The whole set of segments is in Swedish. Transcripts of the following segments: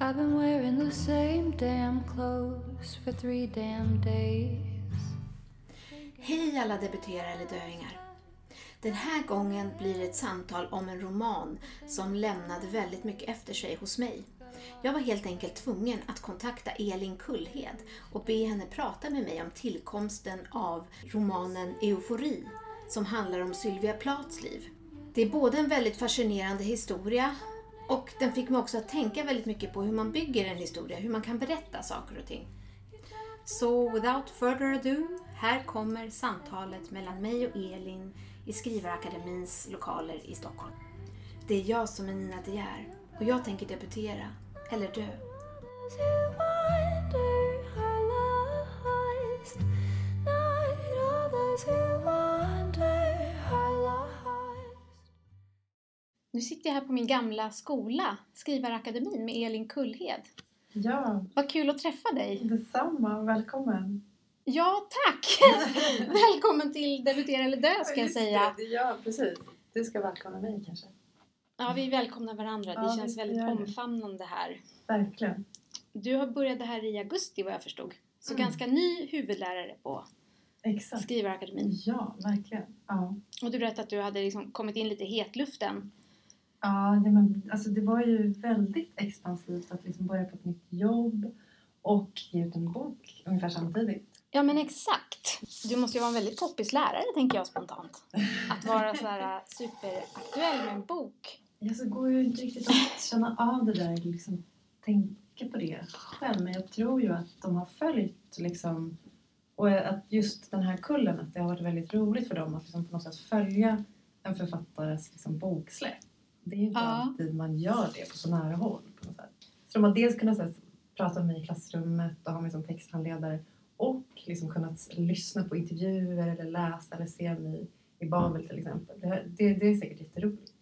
I've been wearing the same damn clothes for three damn days. Hej alla debuterare eller döingar! Den här gången blir det ett samtal om en roman som lämnade väldigt mycket efter sig hos mig. Jag var helt enkelt tvungen att kontakta Elin Kullhed och be henne prata med mig om tillkomsten av romanen Eufori som handlar om Sylvia Plaths liv. Det är både en väldigt fascinerande historia och den fick mig också att tänka väldigt mycket på hur man bygger en historia, hur man kan berätta saker och ting. Så without further ado, här kommer samtalet mellan mig och Elin i Skrivarakademins lokaler i Stockholm. Det är jag som är Nina De Geer och jag tänker debutera, eller dö. Who Nu sitter jag här på min gamla skola, Skrivarakademin med Elin Kullhed. Ja, Vad kul att träffa dig! detsamma. Välkommen. Ja, tack! Välkommen till Debutera eller dö ska jag säga. det, Ja, precis. Du ska välkomna mig kanske. Ja, vi välkomnar varandra. Det Ja, känns vi väldigt det. omfamnande här. Verkligen. Du har börjat det här i augusti vad jag förstod. Så Mm. ganska ny huvudlärare på Exakt. Skrivarakademin. Ja, verkligen. Ja, Och du berättade att du hade liksom kommit in lite i hetluften. Ja det, men, alltså, det var ju väldigt expansivt att liksom börja på ett nytt jobb och ge ut en bok ungefär samtidigt. Ja men exakt. Du måste ju vara en väldigt poppis lärare tänker jag spontant. Att vara så här superaktuell med en bok. Ja, så går ju inte riktigt att känna av det där, liksom tänka på det själv. Men jag tror ju att de har följt liksom, och att just den här kullen, att det har varit väldigt roligt för dem att liksom på något sätt följa en författares liksom boksläpp. Det är ju inte Ja. alltid man gör det på så nära håll. På något sätt. Så de har dels kunnat här, prata med mig i klassrummet och ha mig som texthandledare och liksom kunnat lyssna på intervjuer eller läsa eller se mig i Babel till exempel. Det, det, det är säkert jätteroligt.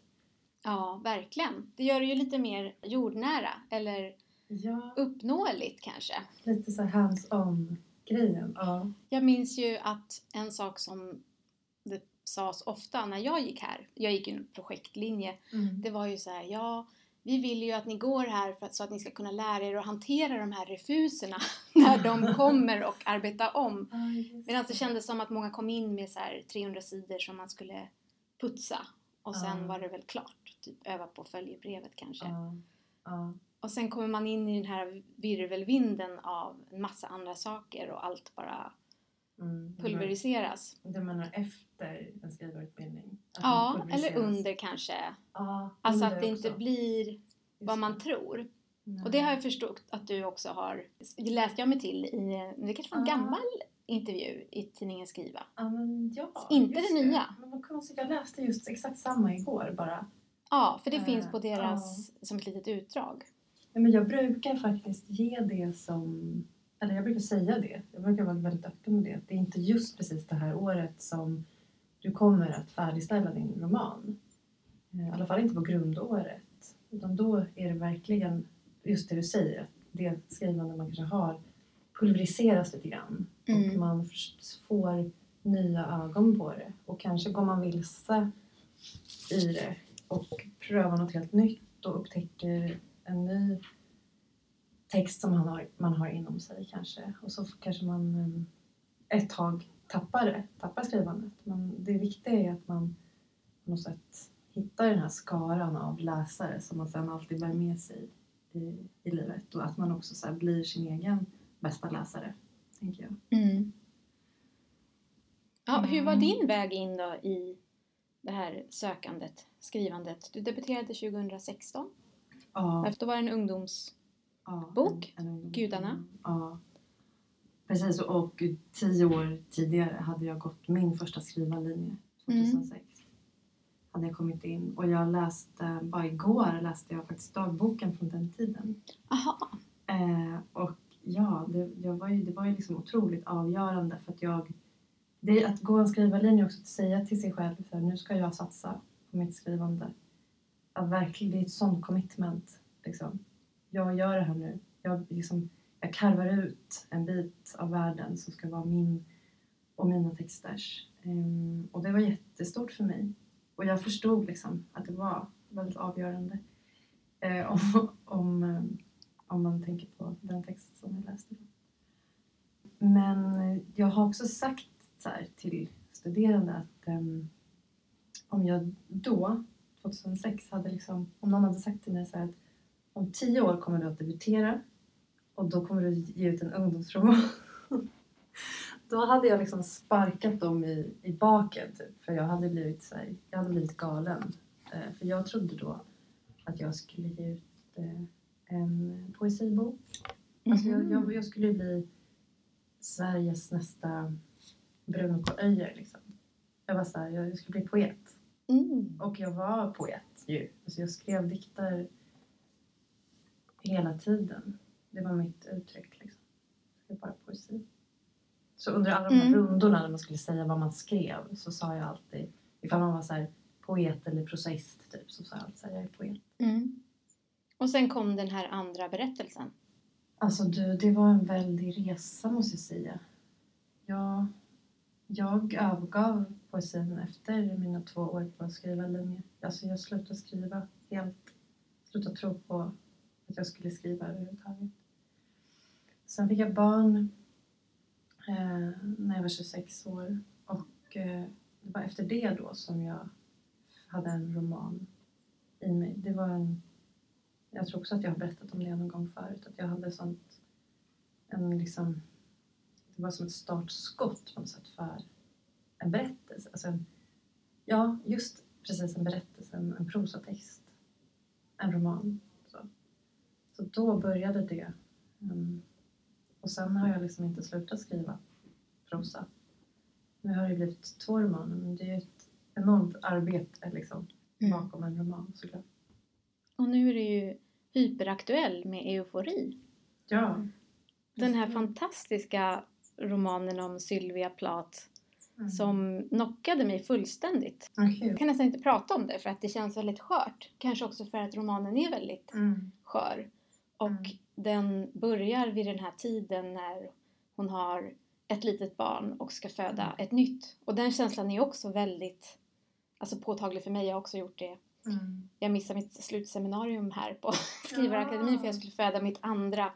Ja, verkligen. Det gör det ju lite mer jordnära eller Ja, uppnåeligt kanske. lite så hands-on grejen. Ja. Jag minns ju att en sak som det sades ofta när jag gick här, jag gick ju en projektlinje, det var ju så här, ja, vi vill ju att ni går här för att, så att ni ska kunna lära er att hantera de här refuserna när de kommer och arbeta om. Medan det kändes som att många kom in med så här 300 sidor som man skulle putsa och sen Ja. var det väl klart. Typ öva på följebrevet kanske. Ja. Och sen kommer man in i den här virvelvinden av en massa andra saker och allt bara Mm. pulveriseras. Du menar efter en skrivarutbildning? Ja, eller under kanske. Ja, Alltså under att det inte också. blir Just vad man tror. Nej. Och det har jag förstått att du också har, det läste jag mig till i, det kanske var en Ja. gammal intervju i tidningen Skriva. Ja, men ja. Inte det nya. Men vad konstigt, jag läste just exakt samma igår bara. Ja, för det Eh, finns på deras, som ett litet utdrag. Nej, men jag brukar faktiskt ge det som... Eller jag brukar säga det. Jag brukar vara väldigt öppen med det. Det är inte just precis det här året som du kommer att färdigställa din roman. Eh, I alla fall inte på grundåret. Utan då är det verkligen just det du säger. Att det skrivande man kanske har pulveriseras lite grann. Och Mm. man först får nya ögon på det. Och kanske går man vilse i det och prövar något helt nytt och upptäcker en ny text som man har, man har inom sig kanske. Och så kanske man em, ett tag tappar det, tappar skrivandet. Men det viktiga är att man på något sätt hittar den här skaran av läsare som man sen alltid bär med sig i, i livet. Och att man också så här blir sin egen bästa läsare, tänker jag. Mm. Ja, hur var Mm. din väg in då i det här sökandet, skrivandet? Du debuterade 2016. Ja, Efter var det en ungdoms... ja, Bok? en- en. Gudarna? Ja. Precis, och tio år tidigare hade jag gått min första skrivarlinje, 2006. Hade jag kommit in och jag läste, bara igår läste jag faktiskt dagboken från den tiden. Aha. Eh, och ja, det, jag var ju, det var ju liksom otroligt avgörande för att jag... Det är att gå en skrivarlinje också, att säga till sig själv så här, nu ska jag satsa på mitt skrivande. Att verkligen, det är ett sånt commitment. Liksom. Jag gör det här nu. Jag, liksom, jag karvar ut en bit av världen som ska vara min och mina texters. Um, och det var jättestort för mig. Och jag förstod liksom att det var väldigt avgörande. Eh, om, om, eh, Om man tänker på den text som jag läste. Men jag har också sagt så här, till studerande att um, om jag då, 2006, hade liksom, om någon hade sagt till mig så här att om tio år kommer du att debutera och då kommer du ge ut en ungdomsroman. då hade jag liksom sparkat dem i, i baken typ, för jag hade blivit, så här, jag hade blivit galen. Eh, för jag trodde då att jag skulle ge ut eh, en poesibok. Alltså jag, jag, Mhm. jag skulle bli Sveriges nästa Bruno K. Öijer liksom. Jag var så här, jag skulle bli poet. Mm. Och jag var poet ju. Alltså jag skrev dikter hela tiden. Det var mitt uttryck liksom. Skrev bara poesi. Så under alla de här Mm. rundorna när man skulle säga vad man skrev så sa jag alltid, ifall man var så här poet eller prosaist typ, så sa jag alltid här, jag är poet. Mm. Och sen kom den här andra berättelsen. Alltså du, det var en väldig resa måste jag säga. Jag, jag övergav poesin efter mina två år på skrivarlinje. Alltså jag slutade skriva helt. Slutade tro på att jag skulle skriva överhuvudtaget. Sen fick jag barn eh, när jag var 26 år och eh, det var efter det då som jag hade en roman i mig. Det var en jag tror också att jag har berättat om det någon gång förut. Att jag hade sånt... En liksom, det var som ett startskott på något sätt för en berättelse. Alltså en, ja, just precis en berättelse, en, en prosatext. En roman. Då började det. Mm. Och sen har jag liksom inte slutat skriva prosa. Nu har det blivit två romaner, men det är ett enormt arbete liksom, bakom en roman såklart. Och nu är du ju hyperaktuell med eufori. Ja. Den här fantastiska romanen om Sylvia Plath Mm. som knockade mig fullständigt. Okej. Jag kan nästan inte prata om det för att det känns väldigt skört. Kanske också för att romanen är väldigt Mm. skör. Och Mm. den börjar vid den här tiden när hon har ett litet barn och ska föda ett nytt. Och den känslan är också väldigt alltså påtaglig för mig. Jag har också gjort det. Mm. Jag missade mitt slutseminarium här på Skrivarakademin för jag skulle föda mitt andra.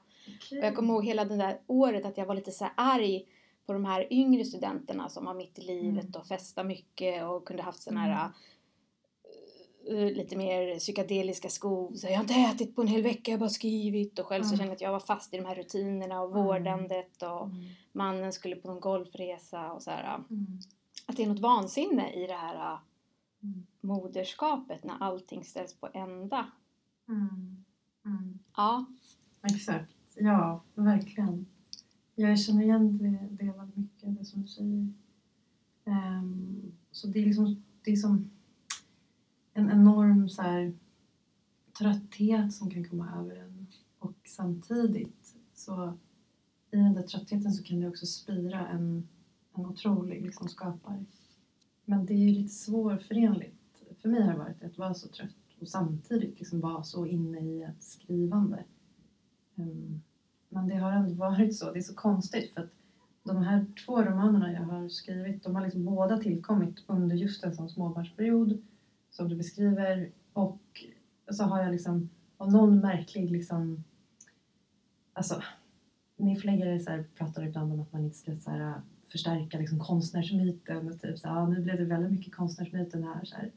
Och jag kommer ihåg hela det där året att jag var lite så här arg på de här yngre studenterna som var mitt i livet Mm. och festade mycket och kunde haft såna här eh, lite mer psykedeliska skov. Så jag har inte ätit på en hel vecka, jag har bara skrivit. Och själv så Mm. kände jag att jag var fast i de här rutinerna och Mm. vårdandet och Mm. mannen skulle på någon golfresa och så här. Mm. Att det är något vansinne i det här eh, Mm. moderskapet när allting ställs på ända. Mm. Mm. Ja. Exakt. Ja, verkligen. Jag känner igen det, det väldigt mycket, det som du säger. Ehm, så det är liksom det är som en enorm så här, trötthet som kan komma över en. Och samtidigt så i den där tröttheten så kan det också spira en, en otrolig liksom, skapare. Men det är ju lite svårförenligt. För mig har det varit att vara så trött och samtidigt liksom vara så inne i ett skrivande. Um, Men det har ändå varit så. Det är så konstigt för att de här två romanerna jag har skrivit de har liksom båda tillkommit under just en sån småbarnsperiod som du beskriver och så har jag liksom av någon märklig liksom alltså min förläggare så här, pratar ibland om att man inte ska så här, äh, förstärka liksom konstnärsmyten och typ så här, "Ah, nu blev det väldigt mycket konstnärsmyten här så här.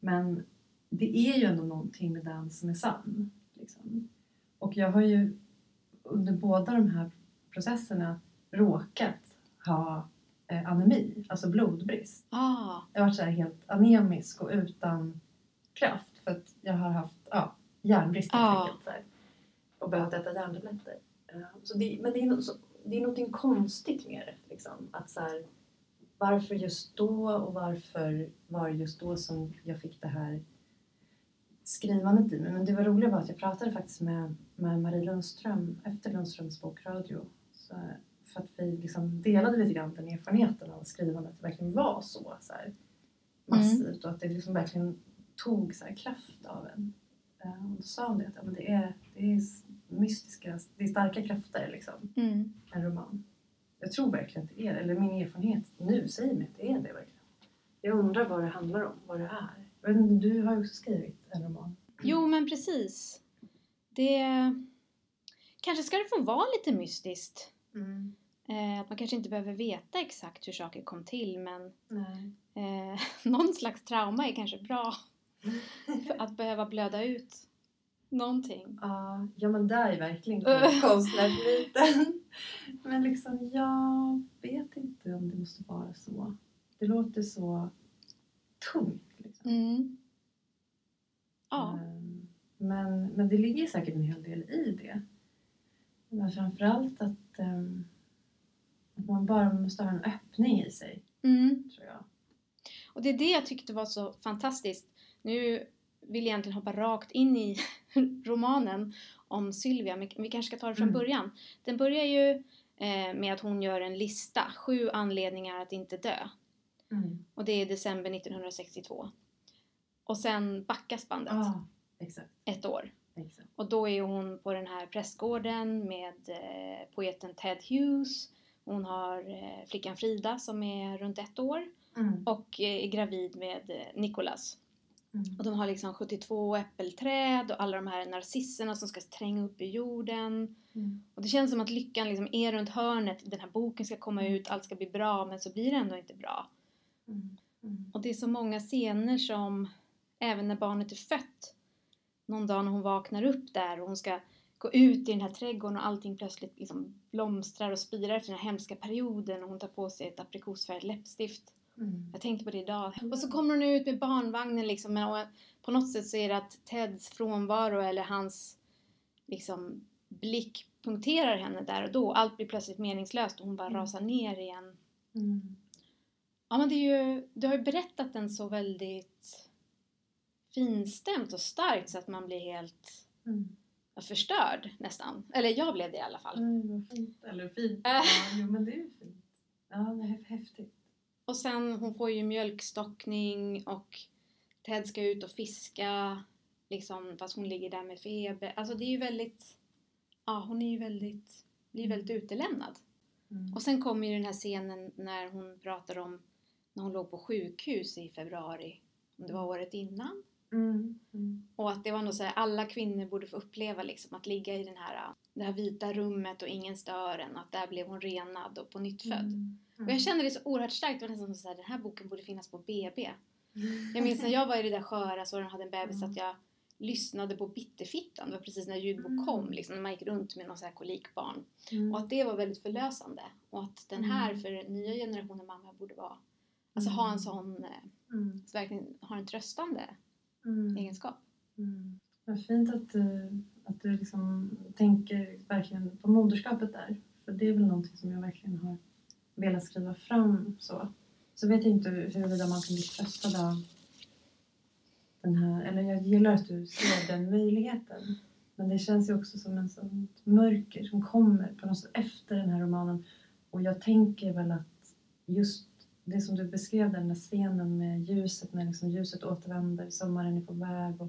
Men det är ju ändå någonting med den som är sann. Liksom. Och jag har ju under båda de här processerna råkat ha anemi, alltså blodbrist. Ah. Jag har varit så här helt anemisk och utan kraft för att jag har haft ja, järnbrist Ja. enkelt. Så här, och behövt äta järntabletter. Eh, Så det, men det är, så, det är något konstigt med det. Liksom. Att så här, varför just då och varför var det just då som jag fick det här skrivandet i mig. Men det var roliga var att jag pratade faktiskt med, med Marie Lundström efter Lundströms bokradio. Så, för att vi liksom delade lite grann den erfarenheten av skrivandet. Det verkligen var så, så här, massivt och att det liksom verkligen tog så här, kraft av en. Eh, Och då sa hon det att ja, men det, är, det är mystiska, det är starka krafter liksom, Mm. en roman. Jag tror verkligen att det är eller min erfarenhet nu säger mig att det är det verkligen. Jag undrar vad det handlar om, vad det är. Jag vet inte, Du har ju också skrivit en roman. Jo, men precis. Det... kanske ska det få vara lite mystiskt. Mm. Eh, att man kanske inte behöver veta exakt hur saker kom till men eh, någon slags trauma är kanske bra. Att behöva blöda ut någonting. Ja, ja men det är verkligen konstnärsbiten. Men liksom, jag vet inte om det måste vara så. Det låter så tungt. Liksom. Mm. Ja. Ehm, Men, men det ligger säkert en hel del i det. Men framförallt att, ehm, att man bara måste ha en öppning i sig, Mm. tror jag. Och det är det jag tyckte var så fantastiskt. Nu vill jag egentligen hoppa rakt in i romanen om Sylvia, men vi kanske ska ta det från Mm. början. Den börjar ju eh, med att hon gör en lista, sju anledningar att inte dö. Mm. Och det är december 1962. Och sen backas bandet exakt. ett år. exakt. Och då är hon på den här prästgården med eh, poeten Ted Hughes. Hon har eh, flickan Frida som är runt ett år Mm. och eh, är gravid med eh, Nicholas. Mm. Och de har liksom 72 äppelträd och alla de här narcisserna som ska tränga upp i jorden. Mm. Och det känns som att lyckan liksom är runt hörnet. Den här boken ska komma ut, allt ska bli bra men så blir det ändå inte bra. Mm. Mm. Och det är så många scener som, även när barnet är fött, någon dag när hon vaknar upp där och hon ska gå ut i den här trädgården och allting plötsligt liksom blomstrar och spirar efter den här hemska perioden och hon tar på sig ett aprikosfärgat läppstift. Mm. Jag tänkte på det idag. Och så kommer hon ut med barnvagnen liksom, och på något sätt så är det att Teds frånvaro eller hans liksom blick punkterar henne där och då. Allt blir plötsligt meningslöst och hon bara Mm. rasar ner igen. Mm. Ja men det är ju, du har ju berättat den så väldigt finstämt och starkt så att man blir helt Mm. Förstörd nästan. Eller jag blev det i alla fall. Vad fint. Eller fint. Äh. Ja, jo, men det är ju fint. Ja, det är häf- häftigt. Och sen hon får ju mjölkstockning och Ted ska ut och fiska liksom fast hon ligger där med feber. Alltså det är ju väldigt, ja hon är ju väldigt, blir väldigt utelämnad. Mm. Och sen kommer ju den här scenen när hon pratar om när hon låg på sjukhus i februari, om det var året innan. Mm. Mm. Och att det var nog så här, alla kvinnor borde få uppleva liksom att ligga i den här, det här vita rummet och ingen stör en. Att där blev hon renad och på nytt. Mm. Och jag kände det så oerhört starkt. Det var nästan som att den här boken borde finnas på BB. Jag minns när jag var i det där sköra så de hade en bebis Mm. att jag lyssnade på Bitterfittan. Det var precis när ljudbok Mm. kom. Liksom, när man gick runt med någon så här kolikbarn. Mm. Och att det var väldigt förlösande. Och att den Mm. här för nya generationer mamma borde vara Alltså ha en Mm. sån, Mm. så verkligen har en tröstande Mm. egenskap. Mm. Vad fint att du, att du liksom tänker verkligen på moderskapet där. För det är väl någonting som jag verkligen har velat skriva fram så. Så vet jag inte huruvida man kan bli tröstad av den här, eller jag gillar att du ser den möjligheten. Men det känns ju också som en sån mörker som kommer på något sätt efter den här romanen. Och jag tänker väl att just det som du beskrev den där scenen med ljuset, när liksom ljuset återvänder, sommaren är på väg och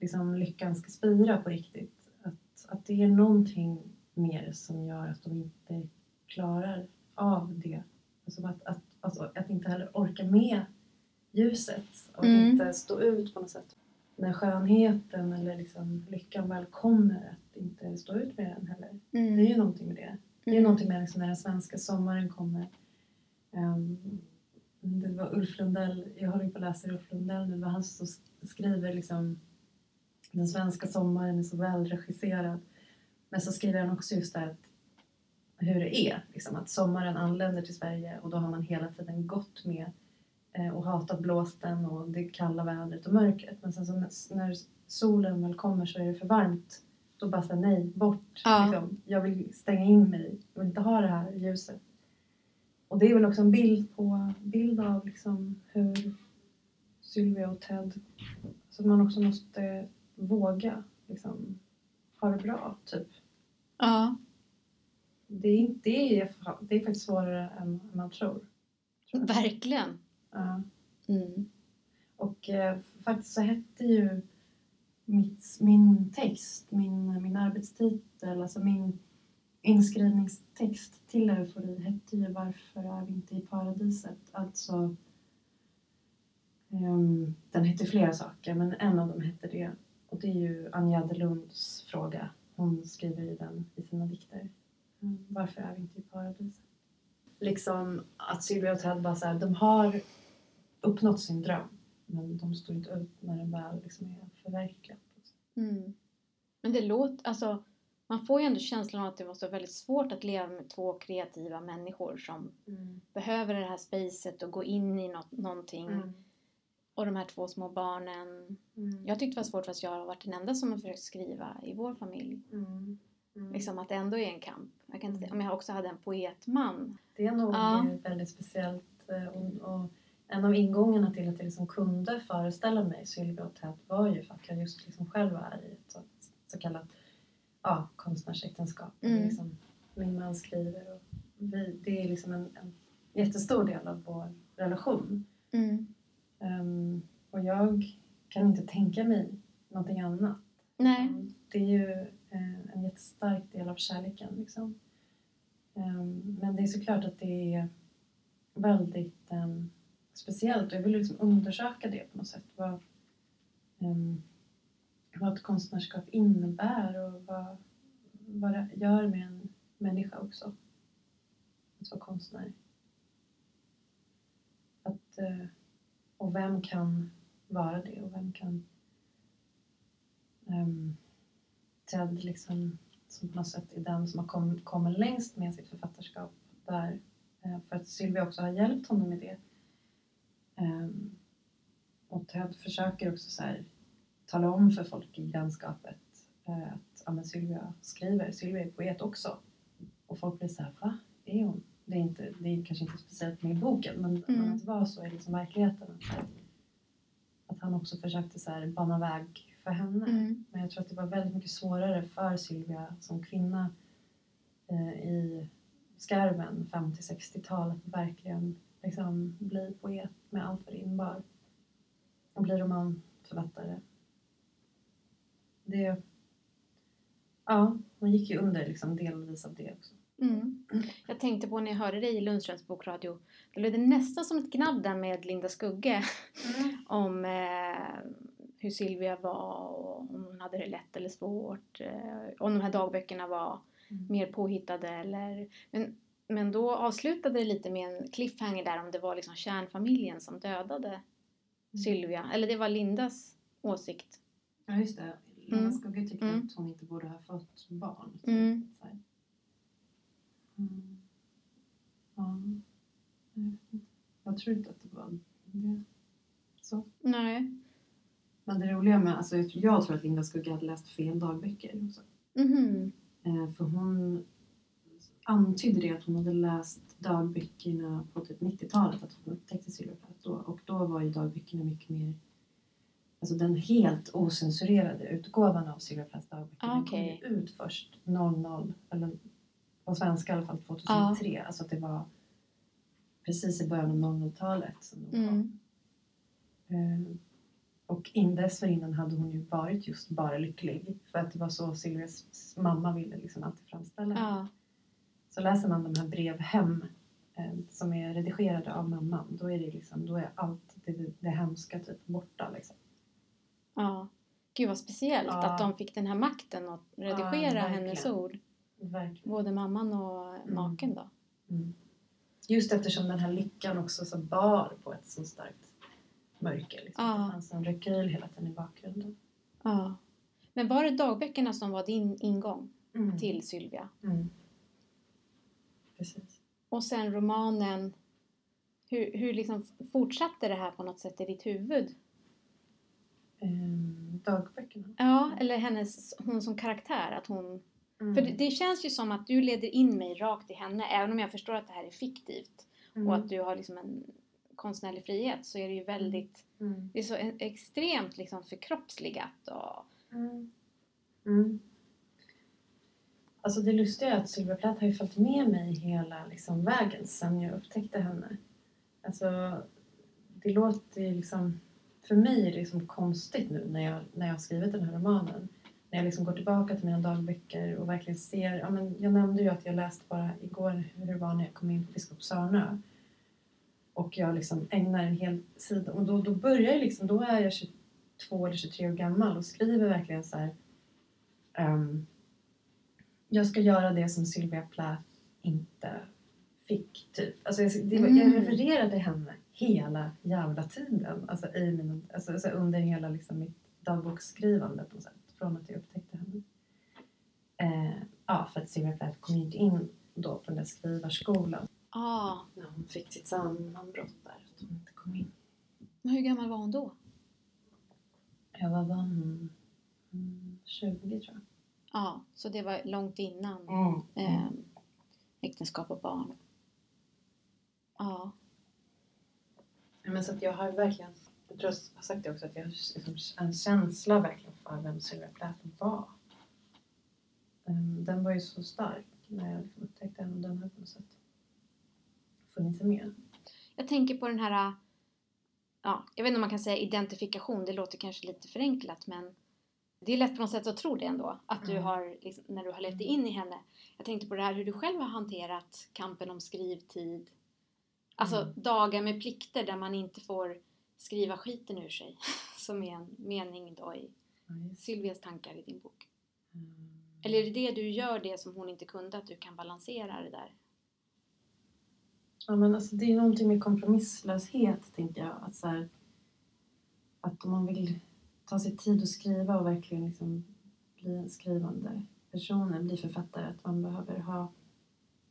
liksom lyckan ska spira på riktigt. Att, att det är någonting mer som gör att de inte klarar av det. Alltså att, att, alltså att inte heller orka med ljuset och Mm. inte stå ut på något sätt. När skönheten eller liksom lyckan väl kommer, att inte stå ut med den heller. Det är ju någonting med det. Det är Mm. någonting med liksom när den svenska sommaren kommer. Ehm, det var Ulf Lundell, jag håller på att läsa Ulf Lundell nu, var han som sk- skriver liksom den svenska sommaren är så välregisserad. Men så skriver han också just det här hur det är, liksom, att sommaren anländer till Sverige och då har man hela tiden gått med eh, och hatat blåsten och det kalla vädret och mörkret. Men sen så när- när solen väl kommer så är det för varmt. Då bara säger nej, bort. Ja. Liksom. Jag vill stänga in mig. Jag vill inte ha det här ljuset. Och det är väl också en bild, på, bild av liksom hur Sylvia och Ted, så man också måste våga liksom, ha det bra, typ. Ja, Det är, inte- det är, det är faktiskt svårare än man tror. verkligen. Ja. Mm. Och eh, faktiskt så hette ju mitt, min text, min, min arbetstitel, alltså min inskrivningstext till eufori hette ju Varför är vi inte i paradiset? Alltså, ehm, den hette flera saker men en av dem hette det. Och det är ju Anja Delunds fråga. hon skriver i, den, i sina dikter. Mm. Varför är vi inte i paradiset? Liksom att Sylvia och Ted bara så här, de har uppnått sin dröm men de står inte ut när den väl liksom är förverkligad. Mm. Men det låter, alltså man får ju ändå känslan av att det måste vara väldigt svårt att leva med två kreativa människor som Mm. behöver det här spacet och gå in i något, någonting. Mm. Och de här två små barnen. Mm. Jag tyckte det var svårt fast jag har varit den enda som har försökt skriva i vår familj. Mm. Mm. Liksom att det ändå är en kamp. Jag kan inte, Mm. om jag också hade en poetman. Det är nog Ja. väldigt speciellt eh, och, och en av ingångarna till att jag liksom kunde föreställa mig Sylvia och Ted var ju för att jag just liksom själv är i ett så, så kallat ja, konstnärsäktenskap. Mm. Liksom, min man skriver och vi, det är liksom en, en jättestor del av vår relation. Mm. Ehm, och jag kan inte tänka mig någonting annat. Nej. Mm, Det är ju eh, en jättestark del av kärleken. Liksom. Ehm, men det är såklart att det är väldigt ehm, speciellt och jag vill liksom undersöka det på något sätt. Vad, ehm, vad konstnärskap innebär och vad, vad det gör med en människa också. Att vara konstnär. Att, eh, och vem kan vara det och vem kan ehm, um, Ted liksom som på något sätt är den som har kom, kommit längst med sitt författarskap där. Eh, för att Sylvia också har hjälpt honom med det. Um, och Ted försöker också så här, tala om för folk i grannskapet eh, att ja, men Sylvia skriver, Sylvia är poet också. Och folk blir så här, va? Är hon? Det är, inte, det är kanske inte speciellt med i boken men, Mm. att det var så i liksom verkligheten. Att han också försökte så här, bana väg för henne. Mm. Men jag tror att det var väldigt mycket svårare för Sylvia som kvinna eh, i skarven 50-60-tal att verkligen liksom bli poet med allt vad det innebar. Och bli romanförfattare. Det... Ja, hon gick ju under liksom delvis av det också. Mm. Jag tänkte på när jag hörde dig i Lundströms bokradio. Det nästan som ett gnabb där med Linda Skugge. om eh, hur Silvia var och om hon hade det lätt eller svårt. Eh, om de här dagböckerna var Mm. mer påhittade eller... Men, men då avslutade det lite med en cliffhanger där om det var liksom kärnfamiljen som dödade Sylvia. Eller det var Lindas åsikt. Ja, just det. Lena Mm. Skugge tyckte Mm. att hon inte borde ha fått barn. Mm. Så här. Mm. Ja. Jag tror inte att det var det. Så. Nej. Men det roliga med, alltså jag tror att Linda Skugge hade läst fel dagböcker också. Eh, för hon antydde det att hon hade läst dagböckerna på typ 90-talet, att hon upptäckte Sylvia Plath då. Och då var ju dagböckerna mycket mer, alltså den helt osensurerade utgåvan av Sylvia Plaths dagböcker, Ah, okej. kom ut först 00, eller på svenska i alla fall 2003. Alltså att det var precis i början av 00-talet som de kom. Mm. Eh, Och in dessförinnan hade hon ju varit just bara lycklig. För att det var så Silvias mamma ville liksom alltid framställa. Ja. Så läser man de här brev hem eh, som är redigerade av mamman. Då är det liksom, då är allt det, det hemska typ borta liksom. Ja. Gud vad speciellt Ja. att de fick den här makten att redigera verkligen. hennes ord. Verkligen. Både mamman och maken då. Mm. Just eftersom den här lyckan också så bar på ett så starkt mörker. Liksom. Ja. Det fanns en rekyl hela tiden i bakgrunden. Ja. Men var det dagböckerna som var din ingång Mm. till Sylvia? Mm. Precis. Och sen romanen. Hur, hur liksom fortsatte det här på något sätt i ditt huvud? Ehm, dagböckerna. Ja, eller hennes, hon som karaktär. Att hon, Mm. För det, det känns ju som att du leder in mig rakt i henne. Även om jag förstår att det här är fiktivt. Mm. Och att du har liksom en konstnärlig frihet. Så är det ju väldigt, Mm. det är så extremt liksom förkroppsligat. Och, Mm. Mm. Alltså det lustiga är att Sylvia Plath har ju följt med mig hela liksom, vägen sen jag upptäckte henne. Alltså, det låter ju liksom... För mig är det liksom konstigt nu när jag, när jag har skrivit den här romanen. När jag liksom går tillbaka till mina dagböcker och verkligen ser... Ja, men jag nämnde ju att jag läste bara igår hur det var när jag kom in på Biskopsörnö. Och jag liksom ägnar en hel sida. Och då, då börjar jag liksom... Då är jag 22 eller 23 år gammal och skriver verkligen så här... ehm, jag ska göra det som Sylvia Plath inte fick, typ. Alltså, jag, det, Mm. jag refererade henne hela jävla tiden. Alltså, i min, alltså, alltså, under hela liksom, mitt dagboksskrivande på något sätt. Från att jag upptäckte henne. Eh, ja, för att Sylvia Plath kom ju inte in då på den där skrivarskolan. Ah, När hon fick sitt sammanbrott där. Att hon inte kom in. men hur gammal var hon då? Jag var van mm, 20 tror jag. Ja, så det var långt innan Mm. eh, äktenskap och barn. Ja. Ja, Men så att jag har verkligen, jag tror jag har sagt det också, att jag har liksom en känsla verkligen för vem Sylvia Plath var. Den var ju så stark när jag liksom upptäckte henne och den har på något sätt funnits med. Jag tänker på den här, ja, jag vet inte om man kan säga identifikation, det låter kanske lite förenklat men det är lätt på något sätt att tro det ändå, att du Mm. har, liksom, när du har levt in i henne. Jag tänkte på det här hur du själv har hanterat kampen om skrivtid. Alltså Mm. dagar med plikter där man inte får skriva skiten ur sig. Som är en mening då i. Sylvias tankar i din bok. Mm. Eller är det det du gör det som hon inte kunde, att du kan balansera det där? Ja, men alltså, det är någonting med kompromisslöshet, tänker jag. Att, så här, att om man vill ta sig tid att skriva och verkligen liksom bli en skrivande person, bli författare, att man behöver ha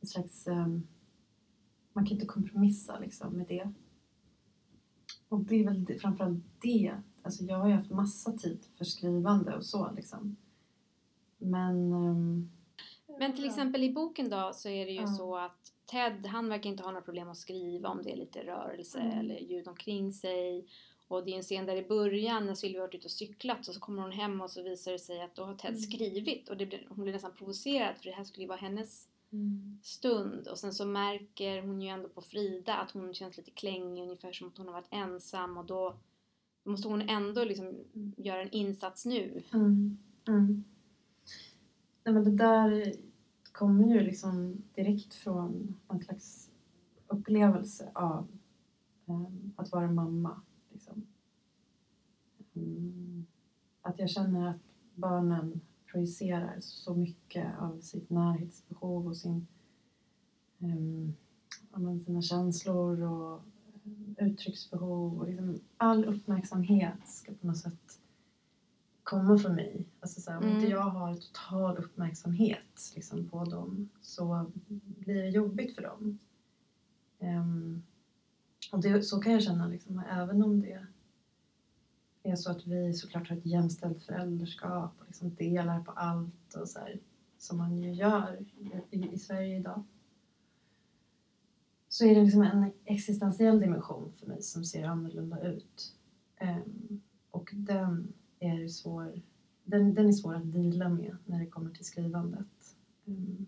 en slags... ehm, man kan inte kompromissa liksom, med det. Och det är väl framförallt det. Alltså, jag har ju haft massa tid för skrivande och så. Liksom. Men... ehm, Men till exempel i boken då så är det ju Ja. så att Ted han verkar inte ha några problem att skriva om det är lite rörelse Mm. eller ljud omkring sig. Och det är en scen där i början när Sylvia har varit ute och cyklat och så kommer hon hem och så visar det sig att då har Ted Mm. skrivit och det blir, hon blir nästan provocerad för det här skulle ju vara hennes Mm. stund. Och sen så märker hon ju ändå på Frida att hon känns lite klängig ungefär som att hon har varit ensam och då måste hon ändå liksom göra en insats nu. Mm. Mm. Nej, men det där kommer ju liksom direkt från en slags upplevelse av ehm, att vara mamma. Liksom. Mm. Att jag känner att barnen projicerar så mycket av sitt närhetsbehov och sin, um, sina känslor och eh, uttrycksbehov. Och liksom all uppmärksamhet ska på något sätt komma från mig. Alltså så här, om inte Mm. jag har total uppmärksamhet liksom, på dem så blir det jobbigt för dem. Ehm, och det, så kan jag känna, liksom, även om det är så att vi såklart har ett jämställt föräldraskap och liksom delar på allt och så här, som man ju gör i, i Sverige idag. Så är det liksom en existentiell dimension för mig som ser annorlunda ut. Ehm, och den är svår, den, den är svår att dela med när det kommer till skrivandet. Mm.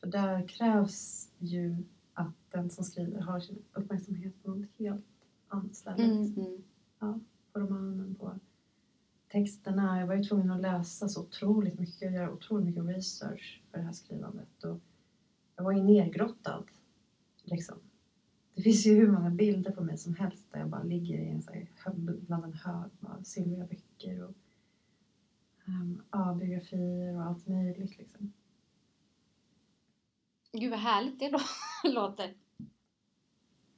För där krävs ju att den som skriver har sin uppmärksamhet på något helt annat ställe. Mm. På romanen, på texterna. Jag var ju tvungen att läsa så otroligt mycket göra otroligt mycket research för det här skrivandet. Och jag var ju nergrottad. Liksom. Det finns ju hur många bilder på mig som helst där jag bara ligger i en, så här, bland en hög av Sylvia böcker och um, ja, biografier och allt möjligt. Liksom. Gud vad härligt det lå- låter.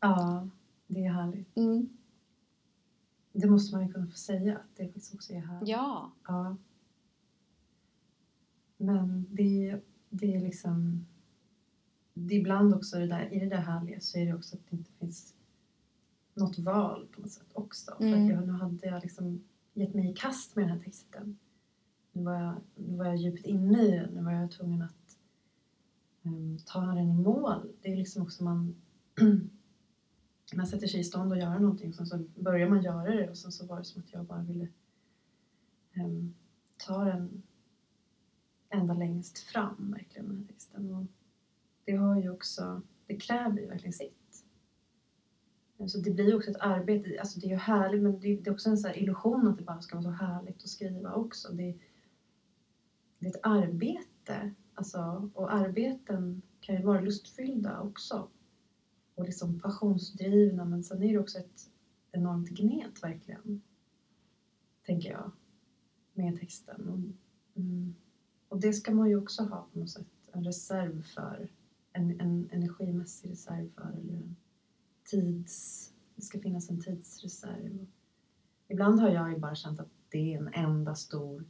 Ja, det är härligt. Mm. Det måste man ju kunna få säga att det faktiskt också är härligt. Ja. Ja. Men det, det är liksom... Det är ibland också det där, i det där härliga så är det också att det inte finns något val på något sätt också. För Mm. att jag, nu hade jag liksom gett mig i kast med den här texten. Nu var jag, nu var jag djupt inne i den. Nu var jag tvungen att um, ta den i mål. Det är liksom också man... man sätter sig i stånd att göra någonting och sen så börjar man göra det och sen så var det som att jag bara ville um, ta den ända längst fram, verkligen, den här texten. Och det har ju också, det kräver ju verkligen sitt. Så det blir ju också ett arbete, alltså det är ju härligt men det det är också en sån här illusion att det bara ska vara så härligt att skriva också. Det, det är ett arbete, alltså, och arbeten kan ju vara lustfyllda också. Och liksom passionsdrivna men sen är det också ett enormt gnet verkligen. Tänker jag. Med texten. Och, mm, och det ska man ju också ha på något sätt en reserv för. En, en energimässig reserv för. Eller en tids... Det ska finnas en tidsreserv. Ibland har jag ju bara känt att det är en enda stor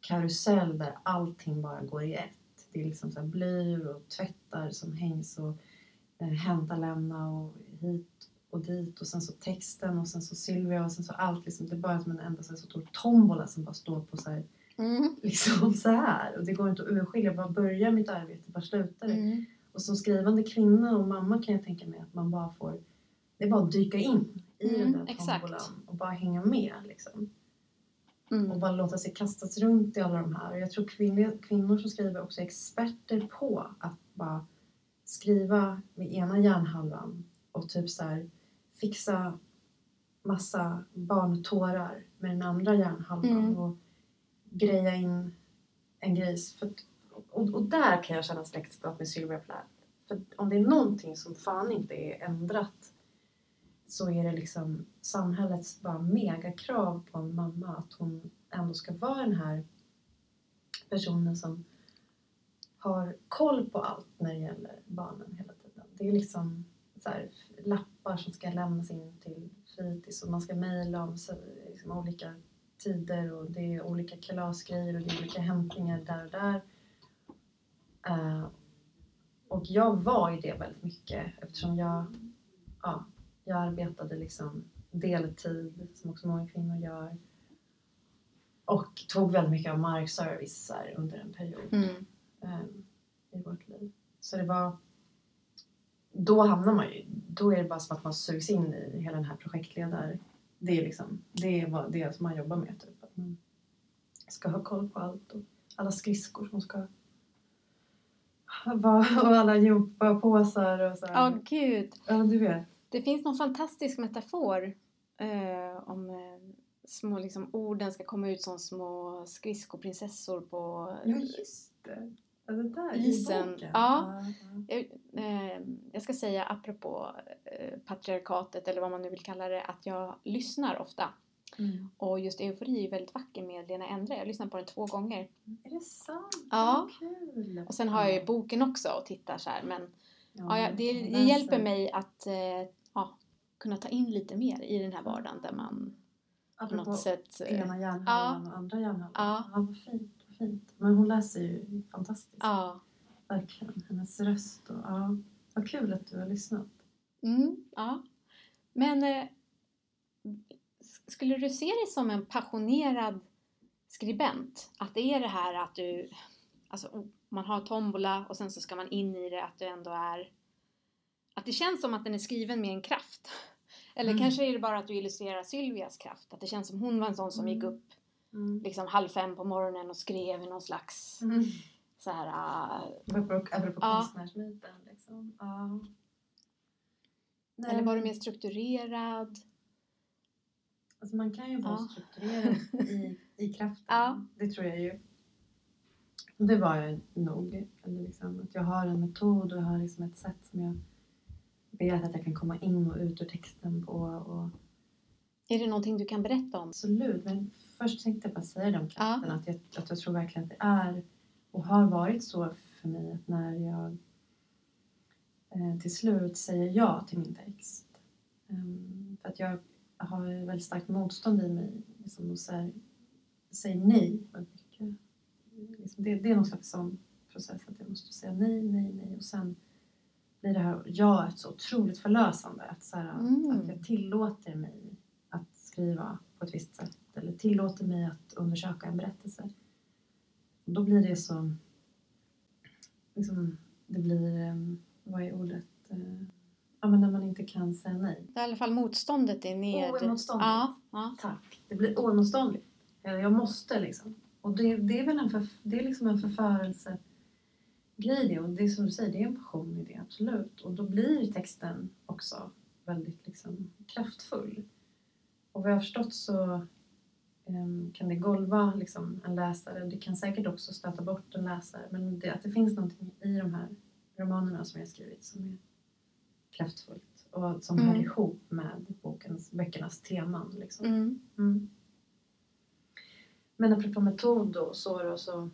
karusell där allting bara går i ett. Det är liksom så här blyr och tvättar som hängs och hämta, lämna och hit och dit och sen så texten och sen så Sylvia och sen så allt liksom. Det är bara som en enda så, här, så stor tombola som bara står på så här, Mm. liksom så här. Och det går inte att urskilja. Var börjar mitt arbete? Var slutar det? Mm. Och som skrivande kvinna och mamma kan jag tänka mig att man bara får... Det är bara att dyka in i Mm, den där exakt. tombolan och bara hänga med liksom. Och Mm. bara låta sig kastas runt i alla de här. Och jag tror kvinnor, kvinnor som skriver också är experter på att bara skriva med ena hjärnhalvan och typ så här fixa massa barntårar med den andra hjärnhalvan Mm. och greja in en grej. För, och, och där kan jag känna släktskap med Sylvia Plath. För om det är någonting som fan inte är ändrat så är det liksom samhällets bara megakrav på en mamma att hon ändå ska vara den här personen som har koll på allt när det gäller barnen hela tiden. Det är liksom så här, lappar som ska lämnas in till fritids och man ska mejla om så, liksom, olika tider och det är olika kalasgrejer och det är olika hämtningar där och där. Uh, och jag var i det väldigt mycket eftersom jag, ja, jag arbetade liksom deltid som också många kvinnor gör. Och tog väldigt mycket av markservice under en period Mm eh, i vårt liv. Så det var... Då hamnar man ju... Då är det bara som att man sugs in i hela den här projektledar... Det är liksom det, är vad, det som man jobbar med. Typ. Att man ska ha koll på allt och alla skridskor som ska och alla gympapåsar och så. Ja, här. gud. Ja, du vet. Det finns någon fantastisk metafor eh, om eh, små liksom, orden ska komma ut som små skridskoprinsessor på Ja, just det. Ja, det där Isen. Ja. ja. Jag, eh, jag ska säga apropå eh, patriarkatet eller vad man nu vill kalla det att jag lyssnar ofta. Mm. Och just Eufori är väldigt vacker med Lena Endre. Jag har lyssnat på den två gånger. Är det sant? Ja. Kul. Och sen har jag ju boken också och tittar så här. Men ja, ja, det, det hjälper mig att eh, ja, kunna ta in lite mer i den här vardagen där man på Apropå något sätt... eh, ena hjärnhalvan och andra hjärnhalvan. Ja. ja, vad fint. Men hon läser ju fantastiskt. Ja. Verkligen. Hennes röst och ja. Vad kul att du har lyssnat. Mm, ja. Men eh, skulle du se dig som en passionerad skribent? Att det är det här att du, alltså man har tombola och sen så ska man in i det att du ändå är, att det känns som att den är skriven med en kraft. Eller Mm. kanske är det bara att du illustrerar Sylvias kraft, att det känns som hon var en sån som gick Mm. liksom halv fem på morgonen och skrev i någon slags Mm. så här, ah, Apropå, apropå Ja. konstnärsmyten liksom. Ja. Nej, eller var du mer strukturerad? Alltså man kan ju vara Ja. strukturerad i, i kraften. Ja. Det tror jag ju. Och det var jag nog. Eller liksom, att jag har en metod och jag har liksom ett sätt som jag vet att jag kan komma in och ut ur texten på. Och Är det någonting du kan berätta om? absolut, men först tänkte jag bara säga det om Ja. kraften. Att, jag, att jag tror verkligen att det är och har varit så för mig att när jag eh, till slut säger ja till min text. Ehm, för att jag har väldigt starkt motstånd i mig liksom, och säger, säger nej väldigt mycket. Liksom, det, det är någon slags sån process att jag måste säga nej, nej, nej och sen blir det här jaet så otroligt förlösande. Att, så här, Mm. att jag tillåter mig att skriva på ett visst sätt eller tillåter mig att undersöka en berättelse. Och då blir det så... Liksom, det blir... em, Vad är ordet? Eh, Ja, men när man inte kan säga nej. I alla fall motståndet är ned... Oemotståndligt. Ja, ja. Tack. Det blir oemotståndligt. Eh, Jag måste liksom. Och det, det är väl en, för, det är liksom en förförelse grej det. Och det är som du säger, det är en passion i det, absolut. Och då blir texten också väldigt liksom kraftfull. Och vad jag har förstått så kan det golva liksom en läsare. Det kan säkert också stöta bort en läsare. Men det, att det finns någonting i de här romanerna som jag skrivit som är kraftfullt. Och som Mm. hör ihop med bokens, böckernas teman. Liksom. Mm. Mm. Men apropå metod och så då, så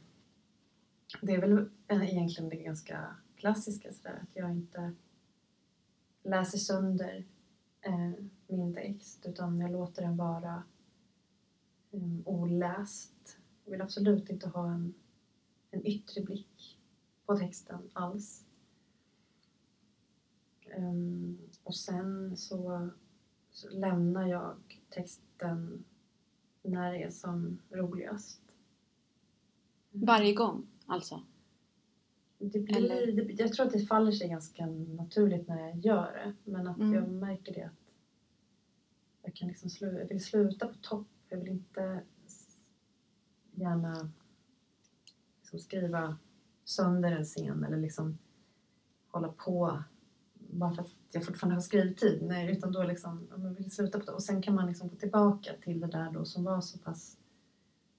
det är väl egentligen det ganska klassiska sådär att jag inte läser sönder eh, min text utan jag låter den vara oläst. Jag vill absolut inte ha en, en yttre blick på texten alls. Um, och sen så, så, lämnar jag texten när det är som roligast. Varje gång alltså? Det blir, det, jag tror att det faller sig ganska naturligt när jag gör det. Men att mm. jag märker det att jag, kan liksom slu, jag vill sluta på topp. Jag vill inte gärna liksom skriva sönder en scen eller liksom hålla på bara för att jag fortfarande har skrivtid. Nej, utan då liksom, jag vill sluta på det. Och sen kan man liksom gå tillbaka till det där då som var så pass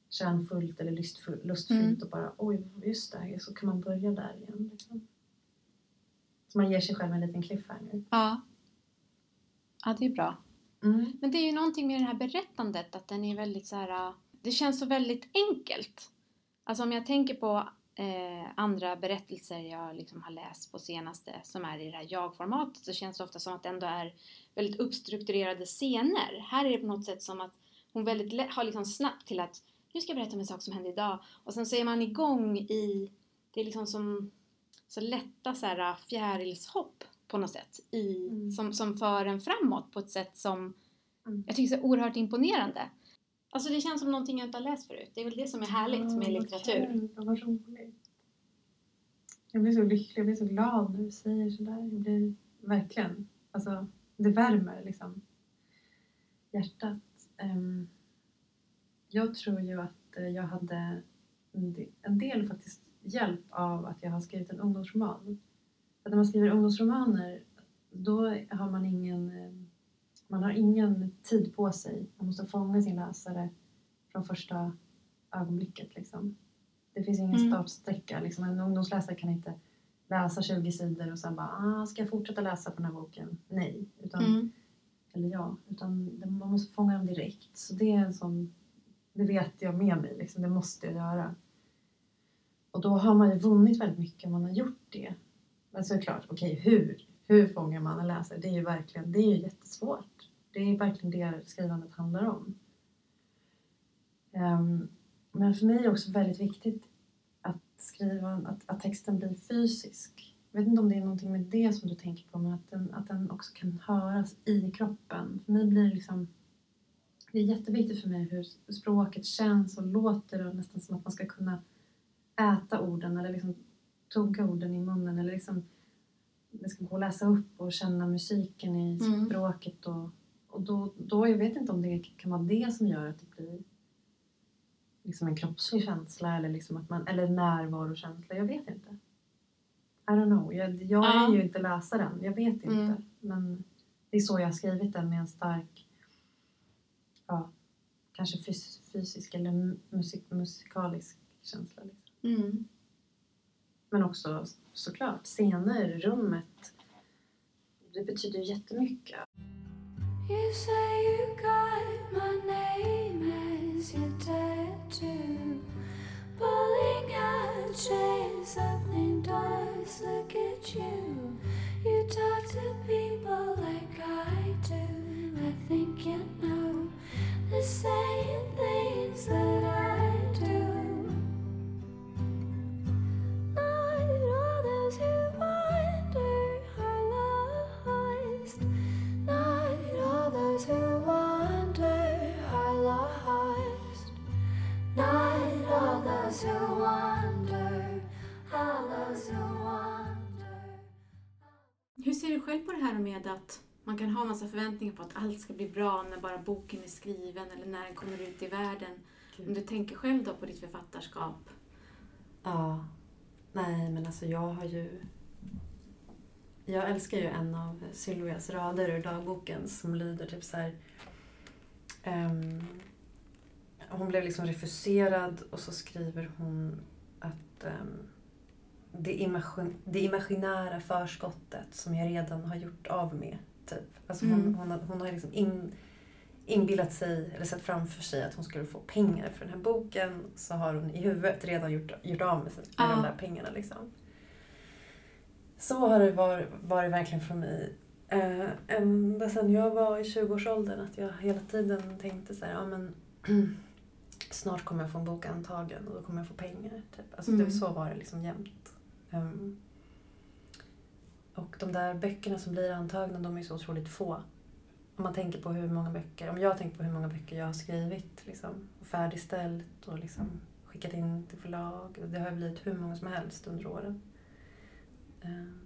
kärnfullt eller lustfullt, lustfyllt mm. och bara oj, just det, så kan man börja där igen. Liksom. Så man ger sig själv en liten cliffhanger. Ja. Ja, det är bra. Mm. Men det är ju någonting med det här berättandet att den är väldigt så här, äh, det känns så väldigt enkelt. Alltså om jag tänker på eh, andra berättelser jag liksom har läst på senaste som är i det här jag-formatet så känns det ofta som att det ändå är väldigt uppstrukturerade scener. Här är det på något sätt som att hon väldigt har liksom snabbt till att nu ska jag berätta om en sak som hände idag och sen så är man igång i, det är liksom som så lätta så här äh, fjärilshopp på något sätt i, mm. som, som för en framåt på ett sätt som mm. jag tycker är oerhört imponerande. Alltså det känns som någonting jag inte har läst förut. Det är väl det som är härligt med litteratur. Vad roligt. Jag blir så lycklig, jag blir så glad när du säger sådär. Jag blir verkligen, alltså det värmer liksom hjärtat. Um, jag tror ju att eh, jag hade en del faktiskt hjälp av att jag har skrivit en ungdomsroman. För när man skriver ungdomsromaner då har man ingen eh, man har ingen tid på sig. Man måste fånga sin läsare från första ögonblicket. Liksom. Det finns ingen mm. startsträcka. Liksom. En ungdomsläsare kan inte läsa 20 sidor och sen bara ah, “ska jag fortsätta läsa på den här boken?” Nej. Utan, mm. Eller ja. Utan man måste fånga dem direkt. Så det är en sån... Det vet jag med mig. Liksom. Det måste jag göra. Och då har man ju vunnit väldigt mycket om man har gjort det. Men såklart, okej okay, hur? Hur fångar man en läsare? Det är ju verkligen det är ju jättesvårt. Det är verkligen det skrivandet handlar om. Um, men för mig är det också väldigt viktigt att, skriva, att, att texten blir fysisk. Jag vet inte om det är någonting med det som du tänker på, men att den, att den också kan höras i kroppen. För mig blir det liksom... Det är jätteviktigt för mig hur språket känns och låter och nästan som att man ska kunna äta orden eller liksom tugga orden i munnen eller liksom det ska gå att läsa upp och känna musiken i mm. språket och, och då, då, jag vet inte om det kan vara det som gör att det blir liksom en kroppslig känsla eller, liksom att man, eller närvarokänsla. Jag vet inte. I don't know. Jag, jag ja. är ju inte läsaren. Jag vet inte. Mm. Men det är så jag har skrivit den med en stark, ja, kanske fys fysisk eller musik musikalisk känsla. Liksom. Mm. Men också såklart scener, rummet. Det betyder jättemycket. You say you got my name as your tattoo Pulling out chains, opening doors, look at you You talk to people like I do I think you know the same things that I Hur ser du själv på det här med att man kan ha massa förväntningar på att allt ska bli bra när bara boken är skriven eller när den kommer ut i världen? Gud. Om du tänker själv då på ditt författarskap? Ja. Nej, men alltså jag har ju... Jag älskar ju en av Sylvias rader ur dagboken som lyder typ så här... Um, hon blev liksom refuserad och så skriver hon att um, det, imagin det imaginära förskottet som jag redan har gjort av med. Typ. Alltså hon, mm. hon, har, hon har liksom in, inbillat sig, eller sett framför sig att hon skulle få pengar för den här boken så har hon i huvudet redan gjort, gjort av med, sig, med Ja. de där pengarna. Liksom. Så har det varit, varit verkligen för mig. Eh, ända sedan jag var i 20-årsåldern att jag hela tiden tänkte så här, ja men snart kommer jag få en bok antagen och då kommer jag få pengar. Typ. Alltså Mm. det, så var det liksom jämt. Ehm, och de där böckerna som blir antagna, de är så otroligt få. Om man tänker på hur många böcker, om jag tänker på hur många böcker jag har skrivit liksom, och färdigställt och liksom skickat in till förlag. Det har blivit hur många som helst under åren. Ehm,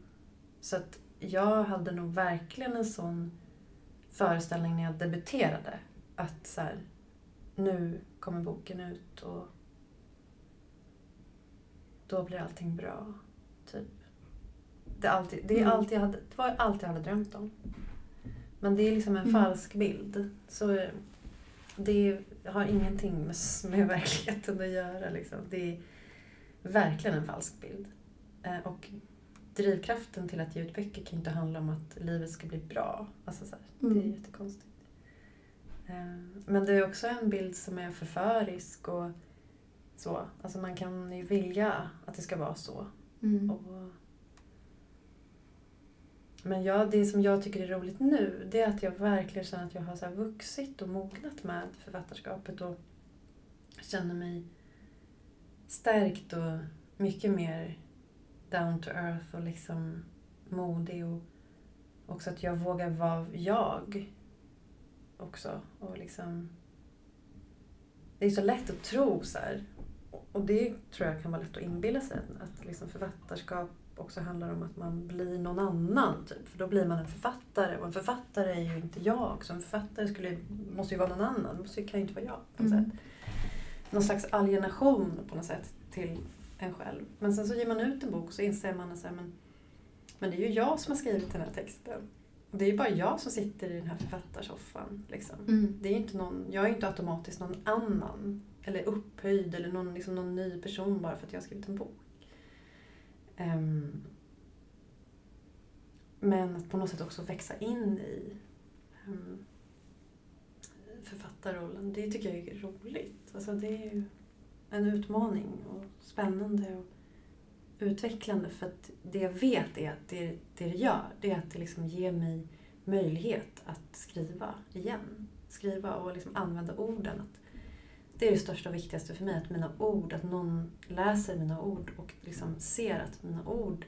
Så att jag hade nog verkligen en sån föreställning när jag debuterade. Att så här, nu kommer boken ut och då blir allting bra. Typ. Det, alltid, det, är Mm. allt jag hade, det var allt jag hade drömt om. Men det är liksom en Mm. falsk bild. Så det har ingenting med, med verkligheten att göra. Liksom. Det är verkligen en falsk bild. Eh, Och drivkraften till att ge ut böcker kan inte handla om att livet ska bli bra. Alltså så här, Det är Mm. jättekonstigt. Eh, Men det är också en bild som är förförisk och så. Alltså man kan ju vilja att det ska vara så. Mm. Och... Men jag, det som jag tycker är roligt nu, det är att jag verkligen känner att jag har så vuxit och mognat med författarskapet och känner mig stärkt och mycket mer down to earth och liksom modig och också att jag vågar vara jag också. Och liksom... Det är så lätt att tro så här. Och det tror jag kan vara lätt att inbilla sig. Att liksom författarskap också handlar om att man blir någon annan. Typ. För då blir man en författare. Och en författare är ju inte jag. Så en författare skulle, måste ju vara någon annan. Det måste, kan ju inte vara jag. På något Mm. sätt. Någon slags alienation på något sätt till en själv. Men sen så ger man ut en bok och så inser man att men, men det är ju jag som har skrivit den här texten. Det är ju bara jag som sitter i den här författarsoffan. Liksom. Mm. Det är inte någon, jag är inte automatiskt någon annan. Eller upphöjd eller någon, liksom någon ny person bara för att jag har skrivit en bok. Ehm, men att på något sätt också växa in i um, författarrollen, det tycker jag är roligt. Alltså det är ju en utmaning och spännande och utvecklande för att det jag vet är att det det, det gör, det är att det liksom ger mig möjlighet att skriva igen. Skriva och liksom använda orden. Att det är det största och viktigaste för mig, att mina ord, att någon läser mina ord och liksom ser att mina ord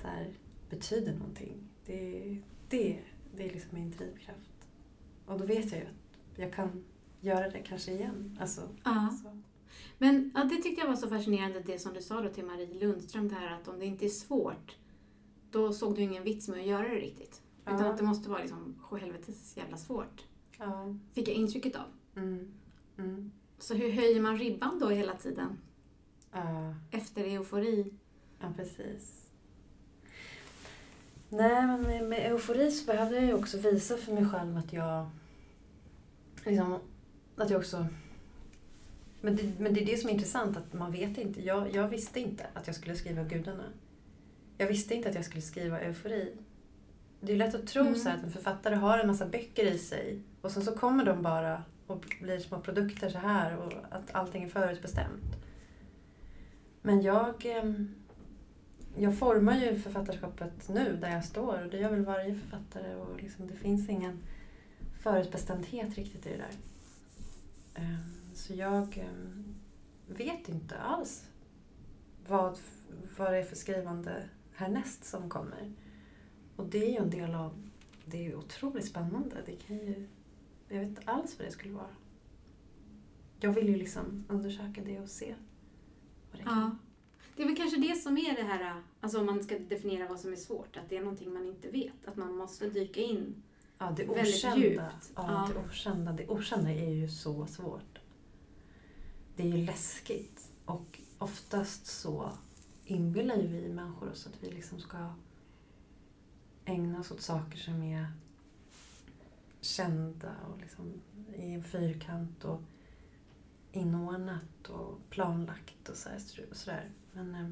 så här, betyder någonting. Det, det, det är liksom min drivkraft. Och då vet jag ju att jag kan göra det kanske igen. Alltså, Ja. så. Men ja, det tyckte jag var så fascinerande det som du sa då till Marie Lundström, det här att om det inte är svårt, då såg du ingen vits med att göra det riktigt. Utan Ja. att det måste vara liksom helvetes jävla svårt. Ja. Fick jag intrycket av. Mm. Mm. Så hur höjer man ribban då hela tiden? Ja. Efter eufori? Ja, precis. Nej, men med, med eufori så behövde jag ju också visa för mig själv att jag... Liksom, att jag också... Men det, men det är det som är intressant, att man vet inte. Jag, jag visste inte att jag skulle skriva Gudarna. Jag visste inte att jag skulle skriva eufori. Det är lätt att tro Mm. så att en författare har en massa böcker i sig och sen så kommer de bara och blir små produkter så här och att allting är förutbestämt. Men jag, ehm, jag formar ju författarskapet nu där jag står och det gör väl varje författare och liksom, det finns ingen förutbestämdhet riktigt i det där. Så jag ehm, vet inte alls vad, vad det är för skrivande härnäst som kommer. Och det är ju en del av, det är ju otroligt spännande. Det kan ju, jag vet inte alls vad det skulle vara. Jag vill ju liksom undersöka det och se vad det kan Ja. Det är väl kanske det som är det här, alltså om man ska definiera vad som är svårt, att det är någonting man inte vet. Att man måste dyka in. Ja, det Väldigt okända. djupt. Ja, Ja. Det, okända. det okända är ju så svårt. Det är ju läskigt. Och oftast så inbillar ju vi människor oss att vi liksom ska ägna oss åt saker som är kända och liksom i en fyrkant och inordnat och planlagt och sådär. Men eh,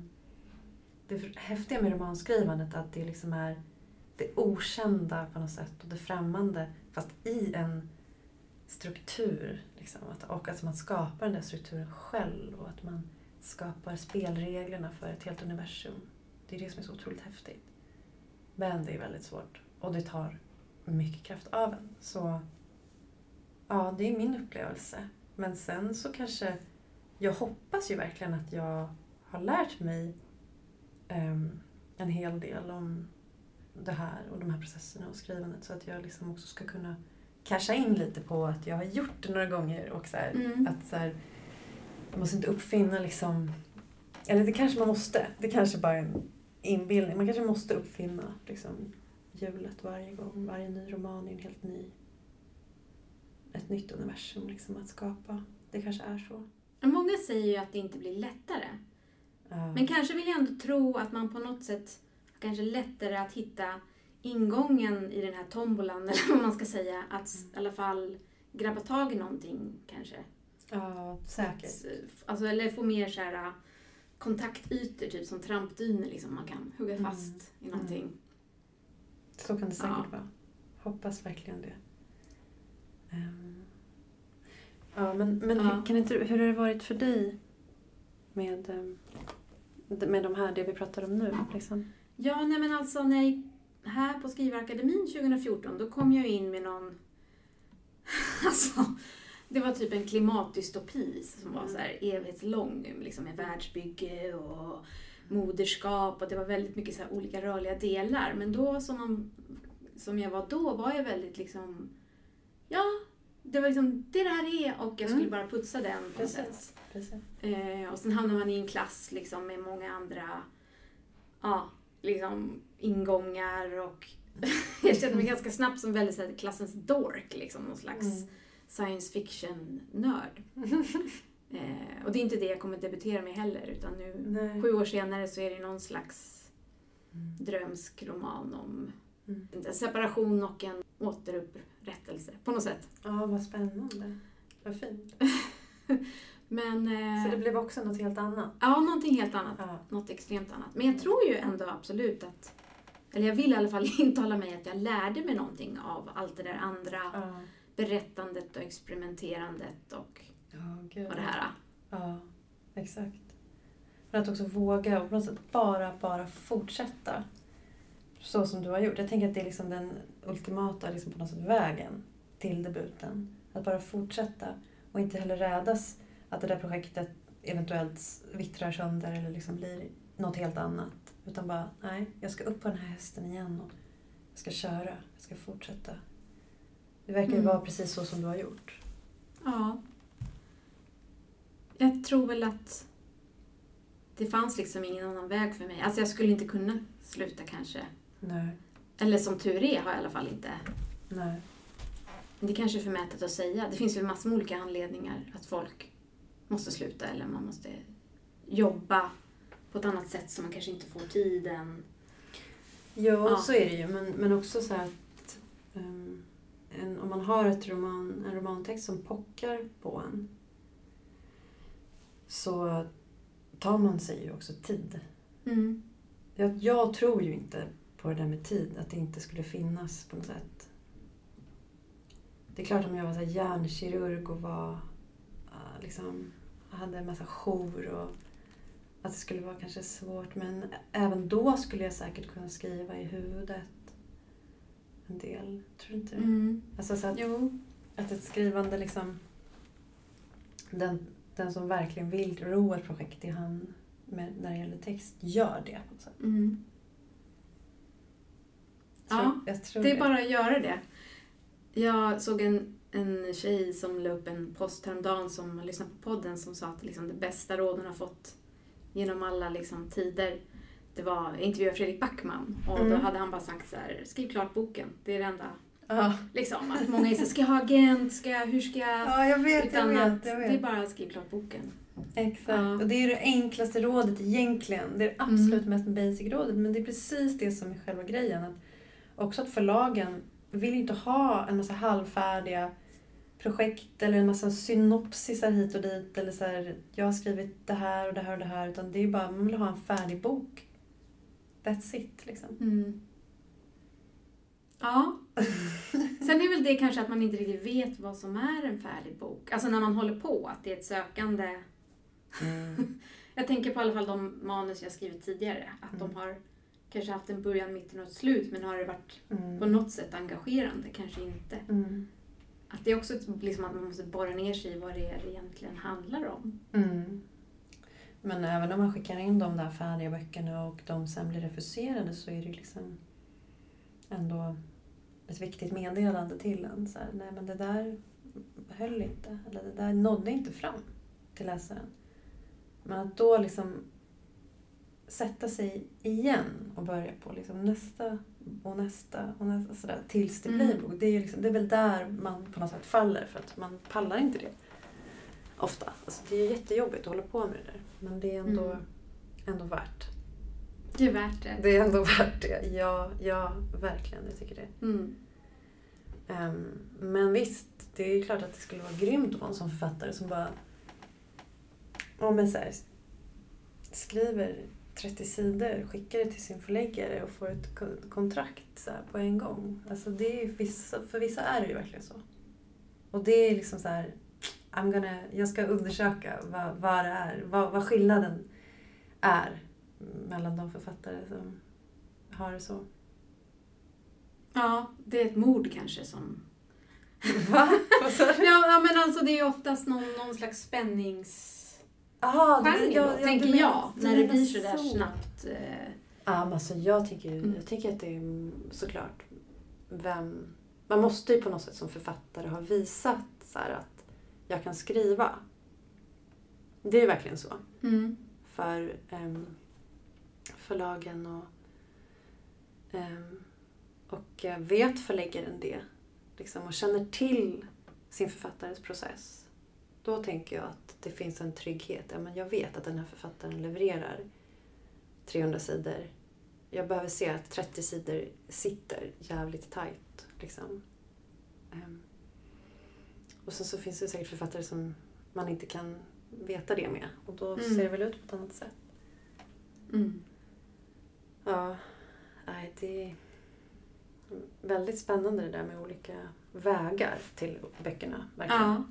det häftiga med romanskrivandet är att det liksom är det okända på något sätt och det främmande fast i en struktur. Liksom, och att man skapar den där strukturen själv och att man skapar spelreglerna för ett helt universum. Det är det som är så otroligt häftigt. Men det är väldigt svårt och det tar mycket kraft av en. Så ja, det är min upplevelse. Men sen så kanske, jag hoppas ju verkligen att jag har lärt mig um, en hel del om det här och de här processerna och skrivandet så att jag liksom också ska kunna casha in lite på att jag har gjort det några gånger och så här, mm. att så här, man måste inte uppfinna liksom, eller det kanske man måste, det kanske bara är en inbildning, man kanske måste uppfinna liksom hjulet varje gång, varje ny roman är en helt ny, ett nytt universum liksom att skapa. Det kanske är så. Många säger ju att det inte blir lättare. Uh. Men kanske vill jag ändå tro att man på något sätt kanske lättare att hitta ingången i den här tombolan, eller vad man ska säga. Att mm. i alla fall grabba tag i någonting kanske. Ja, säkert. Att, alltså, eller få mer så här, kontaktytor, typ som trampdyner liksom. Man kan hugga mm. fast mm. i någonting. Mm. Så kan det säkert ja. vara. Hoppas verkligen det. Um. Ja, men, men ja. Kan inte, hur har det varit för dig med, ehm, med de här, det vi pratar om nu? Liksom? Ja, nej men alltså när jag här på Skrivarakademin 2014, då kom jag in med någon... alltså, det var typ en klimatdystopi som var så här evighetslång, liksom med världsbygge och moderskap och det var väldigt mycket så olika rörliga delar. Men då som, man, som jag var då var jag väldigt liksom, ja, det var liksom det där är och jag skulle mm. bara putsa den på något sätt. Eh, och sen hamnar man i en klass liksom med många andra, ja, liksom ingångar och jag kände mig ganska snabbt som väldigt så klassens dork, liksom någon slags mm. science fiction-nörd. eh, och det är inte det jag kommer debutera med heller, utan nu Nej. sju år senare så är det någon slags mm. drömsk roman om mm. en separation och en återupprättelse på något sätt. Ja, vad spännande. Vad fint. Men, eh, så det blev också något helt annat? Ja, någonting helt annat. Ja. Något extremt annat. Men jag tror ju ändå absolut att, eller jag vill i alla fall intala mig att jag lärde mig någonting av allt det där andra ja. berättandet och experimenterandet och, ja, och det här. Ja, exakt. För att också våga och på något sätt bara, bara fortsätta. Så som du har gjort. Jag tänker att det är liksom den ultimata liksom på något sätt vägen till debuten. Att bara fortsätta och inte heller rädas att det där projektet eventuellt vittrar sönder eller liksom blir något helt annat. Utan bara, nej, jag ska upp på den här hästen igen och jag ska köra, jag ska fortsätta. Det verkar ju mm. vara precis så som du har gjort. Ja. Jag tror väl att det fanns liksom ingen annan väg för mig. Alltså jag skulle inte kunna sluta kanske. Nej. Eller som tur är har jag i alla fall inte. Nej. Det kanske är förmätet att säga. Det finns ju massor med olika anledningar att folk måste sluta eller man måste jobba på ett annat sätt så man kanske inte får tiden. Jo, ja. så är det ju. Men, men också så att um, en, om man har ett roman, en romantext som pockar på en så tar man sig ju också tid. Mm. Jag, jag tror ju inte på det där med tid, att det inte skulle finnas på något sätt. Det är klart om jag var så hjärnkirurg och var liksom hade en massa jour och att det skulle vara kanske svårt. Men även då skulle jag säkert kunna skriva i huvudet en del. Tror du inte? Mm. Alltså så att, jo. att ett skrivande liksom... Den, den som verkligen vill ro ett projekt i hand med, när det gäller text gör det. På sätt. Mm. Tror, ja, det är det. bara att göra det. Jag såg en en tjej som la upp en post häromdagen som har lyssnat på podden som sa att liksom det bästa råd hon har fått genom alla liksom tider det var, jag intervjuade Fredrik Backman och mm. då hade han bara sagt så här, skriv klart boken, det är det enda. Ja. Liksom, att många är så ska jag ha agent, ska jag, hur ska jag? Ja, jag vet, Utan jag vet, jag vet. det är bara att skriv klart boken. Exakt, ja. och det är det enklaste rådet egentligen. Det är det absolut mm. mest basic rådet, men det är precis det som är själva grejen. Att också att förlagen vill inte ha en massa halvfärdiga projekt eller en massa synopsisar hit och dit. Eller så här, jag har skrivit det här och det här och det här. Utan det är bara, man vill ha en färdig bok. That's it liksom. Mm. Ja. Sen är väl det kanske att man inte riktigt vet vad som är en färdig bok. Alltså när man håller på, att det är ett sökande. Mm. Jag tänker på i alla fall de manus jag skrivit tidigare. Att Mm. de har kanske haft en början, mitten och ett slut men har det varit Mm. på något sätt engagerande? Kanske inte. Mm. Att det är också liksom att man måste borra ner sig i vad det är det egentligen handlar om. Mm. Men även om man skickar in de där färdiga böckerna och de sen blir refuserade så är det liksom ändå ett viktigt meddelande till en. Så här, nej men det där höll inte, eller det där nådde inte fram till läsaren. Men att då liksom sätta sig igen och börja på liksom nästa och nästa och nästa sådär, tills det blir Mm. bok. Det är, ju liksom, det är väl där man på något sätt faller för att man pallar inte det. Ofta. Alltså, det är jättejobbigt att hålla på med det där. Men det är ändå, Mm. ändå värt. Det är värt det. Det är ändå värt det. Ja, ja verkligen. Jag tycker det. Mm. Ehm, men visst, det är klart att det skulle vara grymt att vara en sån författare som bara ja, men så här, skriver 30 sidor, skickar det till sin förläggare och får ett ko- kontrakt så på en gång. Alltså det är, vissa, för vissa är det ju verkligen så. Och det är liksom så här, I'm gonna, jag ska undersöka vad, vad det är, vad, vad skillnaden är mellan de författare som har det så. Ja, det är ett mord kanske som... Va? Ja men alltså det är ju oftast någon, någon slags spännings... Aha, genre du- då, ja, ja, tänker menar- jag. När det blir sådär så. snabbt. Eh, Ja, men alltså jag tycker, Mm. jag tycker att det är såklart vem... Man måste ju på något sätt som författare ha visat så här att jag kan skriva. Det är verkligen så. mm. För um, förlagen och... ehm, och vet förläggaren det liksom, och känner till sin författares process då tänker jag att det finns en trygghet. Ja, men jag vet att den här författaren levererar 300 sidor. Jag behöver se att 30 sidor sitter jävligt tajt. Liksom. Ehm, och sen så finns det säkert författare som man inte kan veta det med. Och då Mm. ser det väl ut på ett annat sätt. Mm. Ja, nej, det är väldigt spännande det där med olika vägar till böckerna. Verkligen. Ja.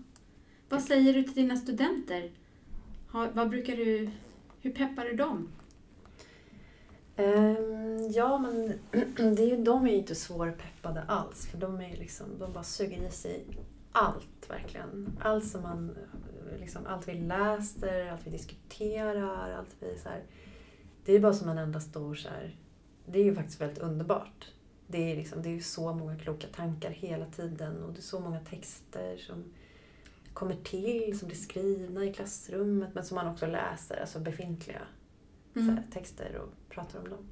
Vad säger du till dina studenter? Vad brukar du... Hur peppar du dem? Ehm, ja, men det är ju, de är ju inte svårpeppade alls. För de är liksom, de bara suger i sig allt verkligen. Allt som man, liksom, allt vi läser, allt vi diskuterar, allt vi så här. Det är bara som en enda stor så här, det är ju faktiskt väldigt underbart. Det är, liksom, det är ju så många kloka tankar hela tiden och det är så många texter som kommer till, som blir skrivna i klassrummet men som man också läser, alltså befintliga Mm. här, texter och pratar om dem.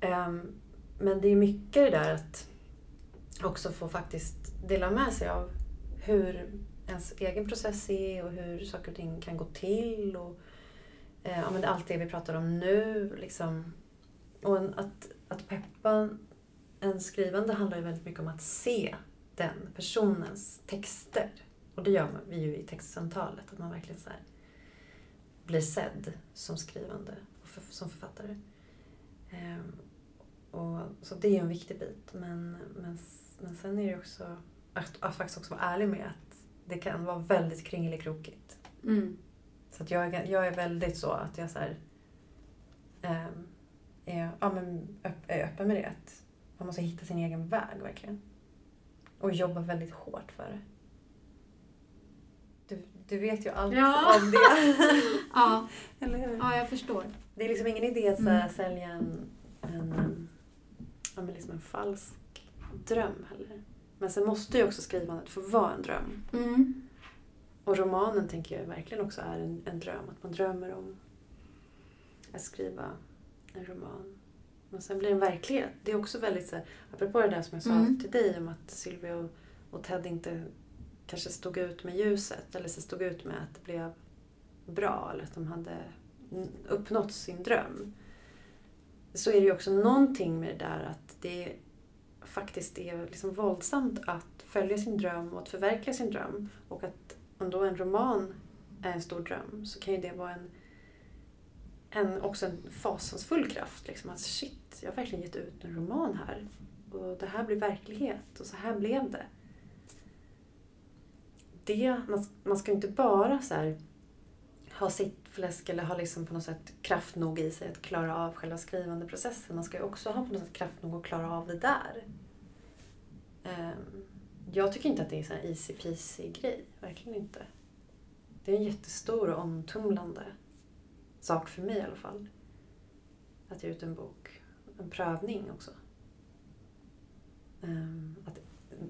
Ehm, men det är mycket det där att också få faktiskt dela med sig av hur ens egen process är och hur saker och ting kan gå till. Och, eh, ja, men allt det vi pratar om nu. Liksom. Och en, att, att peppa en skrivande handlar ju väldigt mycket om att se den personens texter. Och det gör vi ju i textsamtalet, att man verkligen så här blir sedd som skrivande och för, som författare. Ehm, och, så det är en viktig bit. Men, men, men sen är det också att, att faktiskt också vara ärlig med att det kan vara väldigt kringelikrokigt. Mm. Så att jag, jag är väldigt så att jag så här, ehm, är, ja, men är öppen med det. Att man måste hitta sin egen väg verkligen. Och jobba väldigt hårt för det. Du, vet ju allt Ja. om det. Ja, Eller hur? ja, jag förstår. Det är liksom ingen idé att Mm. sälja en, en, ja, men liksom en falsk dröm heller. Men sen måste ju också skrivandet få vara en dröm. Mm. Och romanen tänker jag verkligen också är en, en dröm. Att man drömmer om att skriva en roman. Men sen blir det en verklighet. Det är också väldigt så här, apropå det där som jag sa Mm. till dig om att Sylvia och, och Ted inte kanske stod ut med ljuset. Eller så stod ut med att det blev bra. Eller att de hade uppnått sin dröm. Så är det ju också någonting med det där att det faktiskt är liksom våldsamt att följa sin dröm och att förverkliga sin dröm. Och att om då en roman är en stor dröm så kan ju det vara en, en också en fasansfull kraft. Liksom att shit, jag har verkligen gett ut en roman här. och det här blir verklighet och så här blev det det man, man ska ju inte bara så här, ha sitt fläsk eller ha liksom på något sätt kraft nog i sig att klara av själva skrivandeprocessen. Man ska ju också ha på något sätt kraft nog att klara av det där. Um, jag tycker inte att det är en easy peasy grej. Verkligen inte. Det är en jättestor och omtumlande sak för mig i alla fall. Att ge ut en bok. En prövning också. Um, att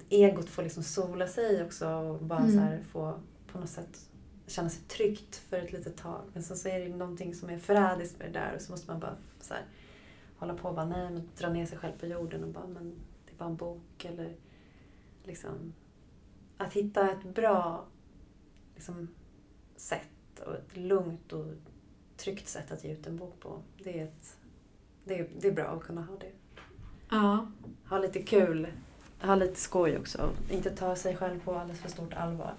egot får liksom sola sig också och bara mm. så här få på något sätt känna sig tryggt för ett litet tag. Men sen så är det någonting som är förrädiskt med det där och så måste man bara så här, hålla på och bara nej, men dra ner sig själv på jorden och bara men det är bara en bok eller liksom att hitta ett bra liksom, sätt och ett lugnt och tryggt sätt att ge ut en bok på. Det är, ett, det är, det är bra att kunna ha det. Ja. Ha lite kul, ha lite skoj också. Inte ta sig själv på alldeles för stort allvar.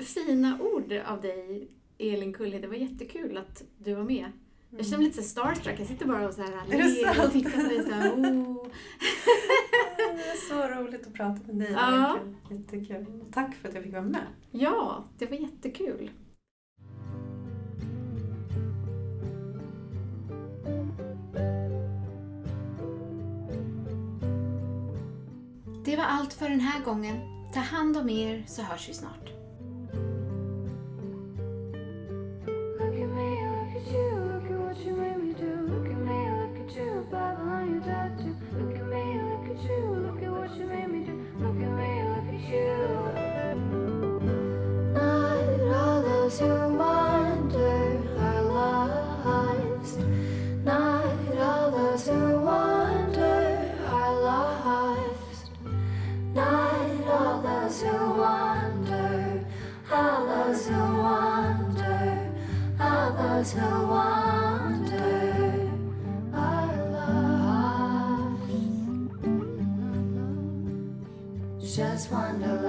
Fina ord av dig, Elin Kulle. Det var jättekul att du var med. Jag känner mig lite starstruck. Jag sitter bara och så här ler och tittar på dig så här, oh. Det är så roligt att prata med dig. Ja. Jättekul. Tack för att jag fick vara med. Ja, det var jättekul. Det var allt för den här gången. Ta hand om er så hörs vi snart. wonder